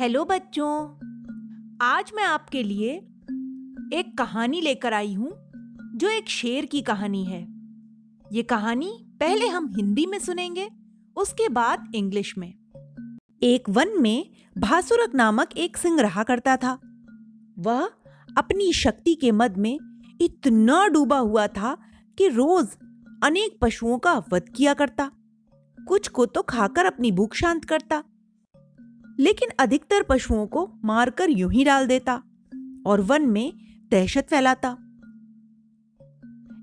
Hello बच्चों, आज मैं आपके लिए एक कहानी लेकर आई हूँ, जो एक शेर की कहानी है। ये कहानी पहले हम हिंदी में सुनेंगे, उसके बाद इंग्लिश में। एक वन में भासुरक नामक एक सिंह रहा करता था। वह अपनी शक्ति के मद में इतना डूबा हुआ था कि रोज अनेक पशुओं का वध किया करता। कुछ को तो खाकर अपनी भूख शांत करता। लेकिन अधिकतर पशुओं को मारकर यूँ ही डाल देता और वन में दहशत फैलाता।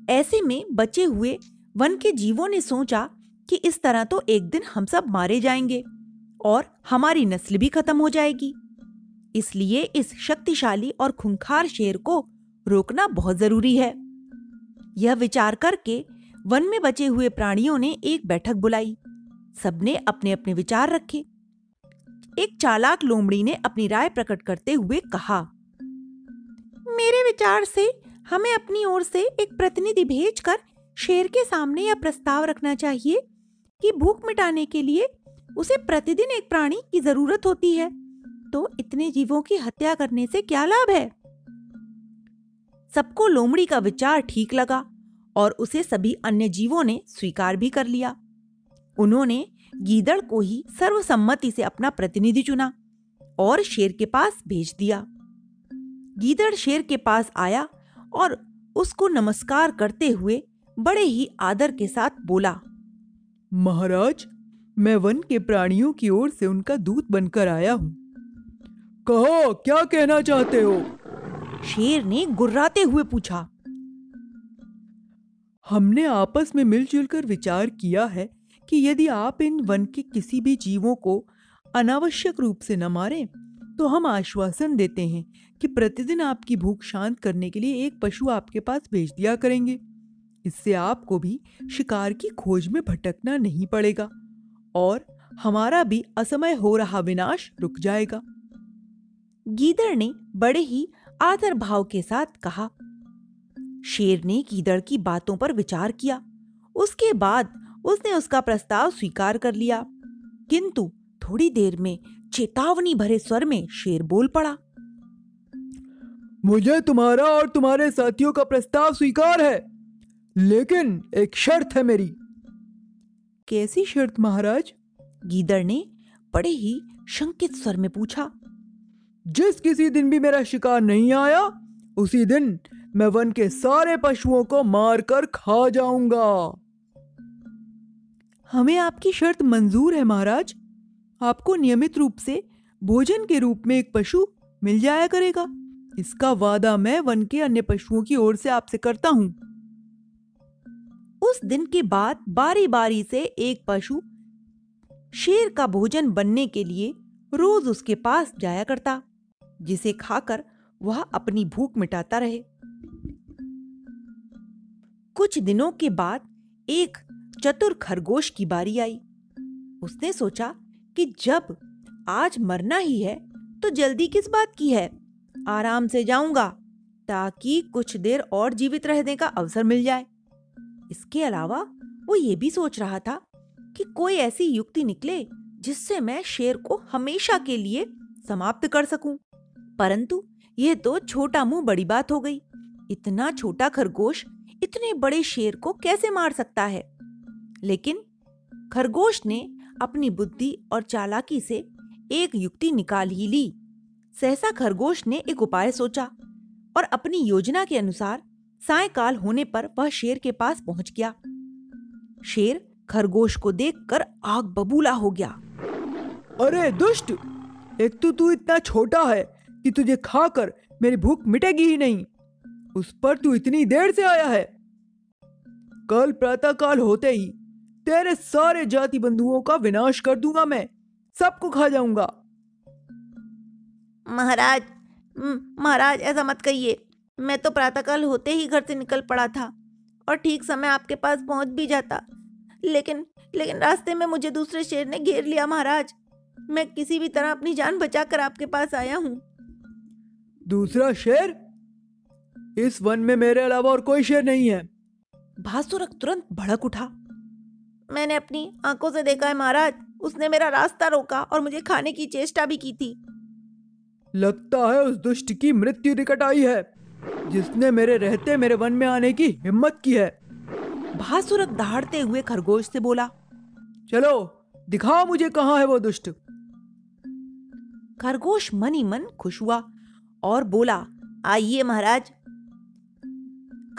ऐसे में बचे हुए वन के जीवों ने सोचा कि इस तरह तो एक दिन हम सब मारे जाएँगे और हमारी नस्ल भी खत्म हो जाएगी। इसलिए इस शक्तिशाली और खुंखार शेर को रोकना बहुत ज़रूरी है। यह विचार करके वन में बचे हुए प्राणियों ने एक बैठक बुलाई। सबने अपने अपने विचार रखे। एक चालाक लोमड़ी ने अपनी राय प्रकट करते हुए कहा, मेरे विचार से हमें अपनी ओर से एक प्रतिनिधि भेजकर शेर के सामने यह प्रस्ताव रखना चाहिए कि भूख मिटाने के लिए उसे प्रतिदिन एक प्राणी की ज़रूरत होती है। तो इतने जीवों की हत्या करने से क्या लाभ है? सबको लोमड़ी का विचार ठीक लगा और उसे सभी अन्य जीवों ने स्वीकार भी कर लिया। उन्होंने गीदड़ को ही सर्वसम्मति से अपना प्रतिनिधि चुना और शेर के पास भेज दिया। गीदड़ शेर के पास आया और उसको नमस्कार करते हुए बड़े ही आदर के साथ बोला, महाराज, मैं वन के प्राणियों की ओर से उनका दूत बनकर आया हूँ। कहो, क्या कहना चाहते हो? शेर ने गुर्राते हुए पूछा, हमने आपस में मिलजुल कर विचार किया है कि यदि आप इन वन के किसी भी जीवों को अनावश्यक रूप से न मारें तो हम आश्वासन देते हैं कि प्रतिदिन आपकी भूख शांत करने के लिए एक पशु आपके पास भेज दिया करेंगे। इससे आपको भी शिकार की खोज में भटकना नहीं पड़ेगा और हमारा भी असमय हो रहा विनाश रुक जाएगा। गीदड़ ने बड़े ही आदर भाव के साथ कहा। शेर ने गीदड़ की बातों पर विचार किया। उसके बाद उसने उसका प्रस्ताव स्वीकार कर लिया। किंतु थोड़ी देर में चेतावनी भरे स्वर में शेर बोल पड़ा मुझे तुम्हारा और तुम्हारे साथियों का प्रस्ताव स्वीकार है लेकिन एक शर्त है मेरी। कैसी शर्त महाराज? गीदड़ ने बड़े ही शंकित स्वर में पूछा जिस किसी दिन भी मेरा शिकार नहीं आया उसी दिन मैं वन के सारे पशुओं को मारकर खा जाऊँगा। हमें आपकी शर्त मंजूर है, महाराज। आपको नियमित रूप से भोजन के रूप में एक पशु मिल जाया करेगा। इसका वादा मैं वन के अन्य पशुओं की ओर से आपसे करता हूँ। उस दिन के बाद बारी बारी से एक पशु शेर का भोजन बनने के लिए रोज उसके पास जाया करता, जिसे खाकर वह अपनी भूख मिटाता रहे। कुछ दिनों के बाद एक चतुर खरगोश की बारी आई। उसने सोचा कि जब आज मरना ही है तो जल्दी किस बात की है? आराम से जाऊँगा, ताकि कुछ देर और जीवित रहने का अवसर मिल जाए। इसके अलावा वो ये भी सोच रहा था कि कोई ऐसी युक्ति निकले जिससे मैं शेर को हमेशा के लिए समाप्त कर सकूँ। परंतु यह तो छोटा मुँह बड़ी बात हो गई। इतना छोटा खरगोश इतने बड़े शेर को कैसे मार सकता है? लेकिन खरगोश ने अपनी बुद्धि और चालाकी से एक युक्ति निकाल ही ली। सहसा खरगोश ने एक उपाय सोचा और अपनी योजना के अनुसार सायकाल होने पर वह शेर के पास पहुँच गया। शेर खरगोश को देखकर आग बबूला हो गया। अरे दुष्ट! एक तो तू इतना छोटा है कि तुझे खाकर मेरी भूख मिटेगी ही नहीं। उस पर तू इतनी देर से आया है। कल प्रातःकाल होते ही तेरे सारे जाति बंधुओं का विनाश कर दूँगा मैं। सबको खा जाऊँगा। महाराज महाराज ऐसा मत कहिए। मैं तो प्रातःकाल होते ही घर से निकल पड़ा था और ठीक समय आपके पास पहुँच भी जाता। लेकिन लेकिन रास्ते में मुझे दूसरे शेर ने घेर लिया महाराज। मैं किसी भी तरह अपनी जान बचाकर आपके पास आया हूँ। दूसरा शेर? इस वन में मेरे अलावा और कोई शेर नहीं है। भासुरक तुरंत भड़क उठा। मैंने अपनी आँखों से देखा है महाराज। उसने मेरा रास्ता रोका और मुझे खाने की चेष्टा भी की थी। लगता है उस दुष्ट की मृत्यु निकट आई है जिसने मेरे रहते मेरे वन में आने की हिम्मत की है। भासुरक दहाड़ते हुए खरगोश से बोला चलो दिखाओ मुझे कहाँ है वो दुष्ट। खरगोश मन ही मन खुश हुआ और बोला आइए महाराज।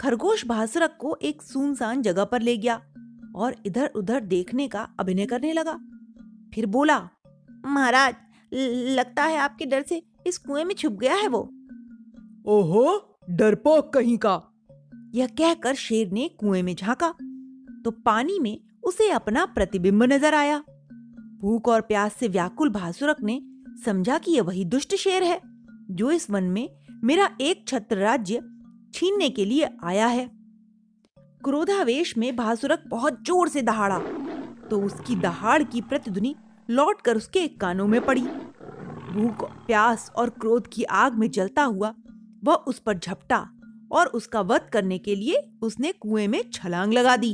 खरगोश भासुरक को एक सुनसान जगह पर ले गया। और इधर उधर देखने का अभिनय करने लगा। फिर बोला महाराज लगता है आपके डर से इस कुएँ में छुप गया है वो। ओहो डरपोक कहीं का। यह कहकर शेर ने कुएँ में झांका तो पानी में उसे अपना प्रतिबिंब नज़र आया। भूख और प्यास से व्याकुल भासुरक ने समझा कि यह वही दुष्ट शेर है जो इस वन में मेरा एक छत्र राज्य छीनने के लिए आया है। क्रोधावेश में भासुरक बहुत ज़ोर से दहाड़ा तो उसकी दहाड़ की प्रतिध्वनि लौटकर उसके कानों में पड़ी। भूख, प्यास और क्रोध की आग में जलता हुआ वह उस पर झपटा और उसका वध करने के लिए उसने कुएँ में छलांग लगा दी।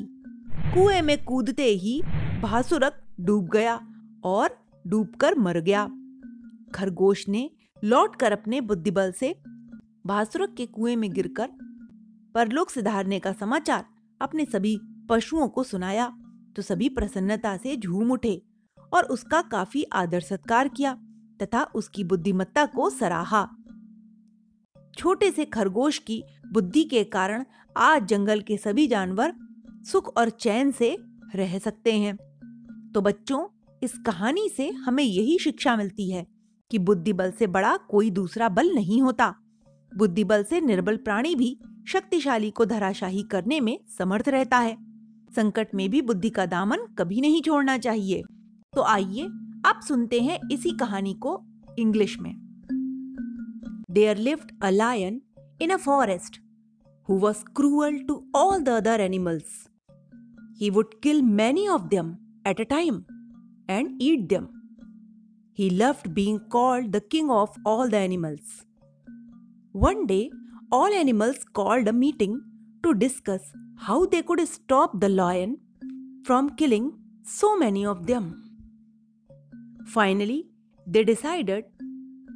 कुएँ में कूदते ही भासुरक डूब गया और डूबकर मर गया। खरगोश ने लौटकर अपने बुद्धिबल से भासुरक के कुएँ में गिरकर परलोक सुधारने का समाचार अपने सभी पशुओं को सुनाया तो सभी प्रसन्नता से झूम उठे और उसका काफ़ी आदर सत्कार किया तथा उसकी बुद्धिमत्ता को सराहा। छोटे से खरगोश की बुद्धि के कारण आज जंगल के सभी जानवर सुख और चैन से रह सकते हैं। तो बच्चों, इस कहानी से हमें यही शिक्षा मिलती है कि बुद्धि बल से बड़ा कोई दूसरा बल नहीं होता। बुद्धि बल से निर्बल प्राणी भी शक्तिशाली को धराशाही करने में समर्थ रहता है। संकट में भी बुद्धि का दामन कभी नहीं छोड़ना चाहिए। तो आइए आप सुनते हैं इसी कहानी को इंग्लिश में। There lived a lion in a forest who was cruel to all the other animals he would kill many of them at a time and eat them he loved being called the king of all the animals one day all animals called a meeting to discuss how they could stop the lion from killing so many of them. Finally, they decided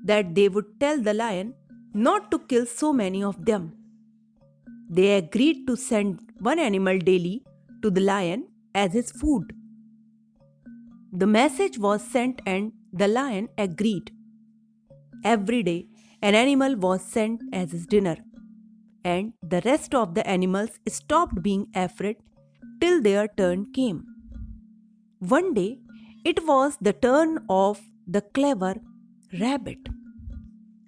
that they would tell the lion not to kill so many of them. They agreed to send one animal daily to the lion as his food. The message was sent and the lion agreed. Every day, an animal was sent as his dinner, and the rest of the animals stopped being afraid till their turn came. One day, it was the turn of the clever rabbit.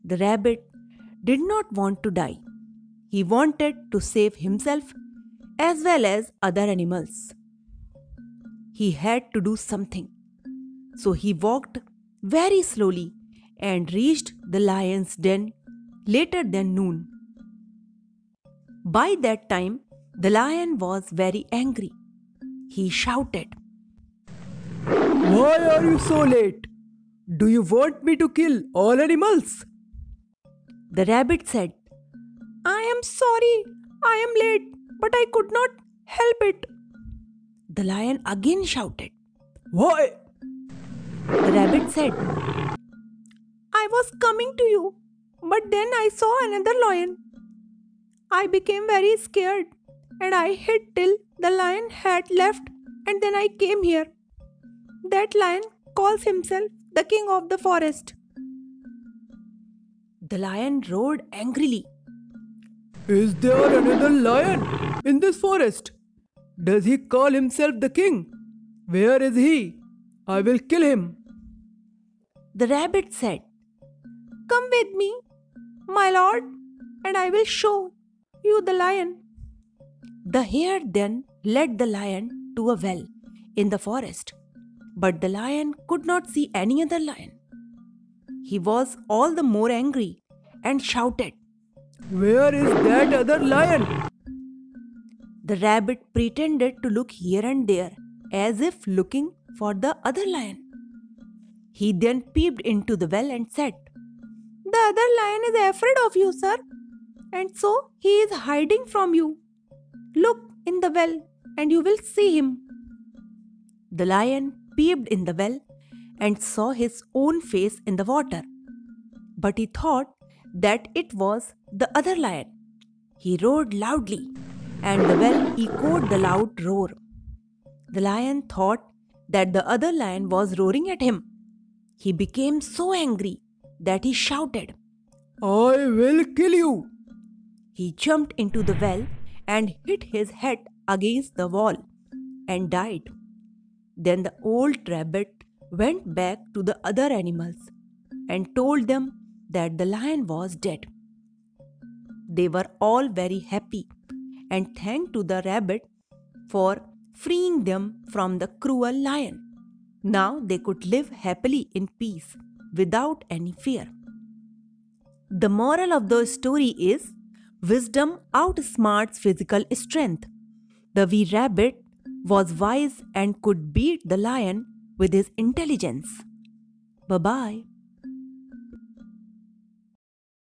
The rabbit did not want to die. He wanted to save himself as well as other animals. He had to do something. So he walked very slowly and reached the lion's den later than noon. By that time, the lion was very angry. He shouted, Why are you so late? Do you want me to kill all animals? The rabbit said, I am sorry, I am late, but I could not help it. The lion again shouted. Why? The rabbit said, I was coming to you, but then I saw another lion. I became very scared and I hid till the lion had left, and then I came here. That lion calls himself the king of the forest. The lion roared angrily. Is there another lion in this forest? Does he call himself the king? Where is he? I will kill him. The rabbit said, Come with me, my lord, and I will show you the lion. The hare then led the lion to a well in the forest, but the lion could not see any other lion. He was all the more angry and shouted, Where is that other lion? The rabbit pretended to look here and there as if looking for the other lion. He then peeped into the well and said, The other lion is afraid of you, sir, and so he is hiding from you. Look in the well and you will see him. The lion peeped in the well and saw his own face in the water. but he thought that it was the other lion. He roared loudly, and the well echoed the loud roar. The lion thought that the other lion was roaring at him. He became so angry that he shouted, I will kill you. He jumped into the well and hit his head against the wall and died. Then the old rabbit went back to the other animals and told them that the lion was dead. They were all very happy and thanked to the rabbit for freeing them from the cruel lion. Now they could live happily in peace without any fear. The moral of the story is wisdom outsmarts physical strength. The wee rabbit was wise and could beat the lion with his intelligence. Bye bye.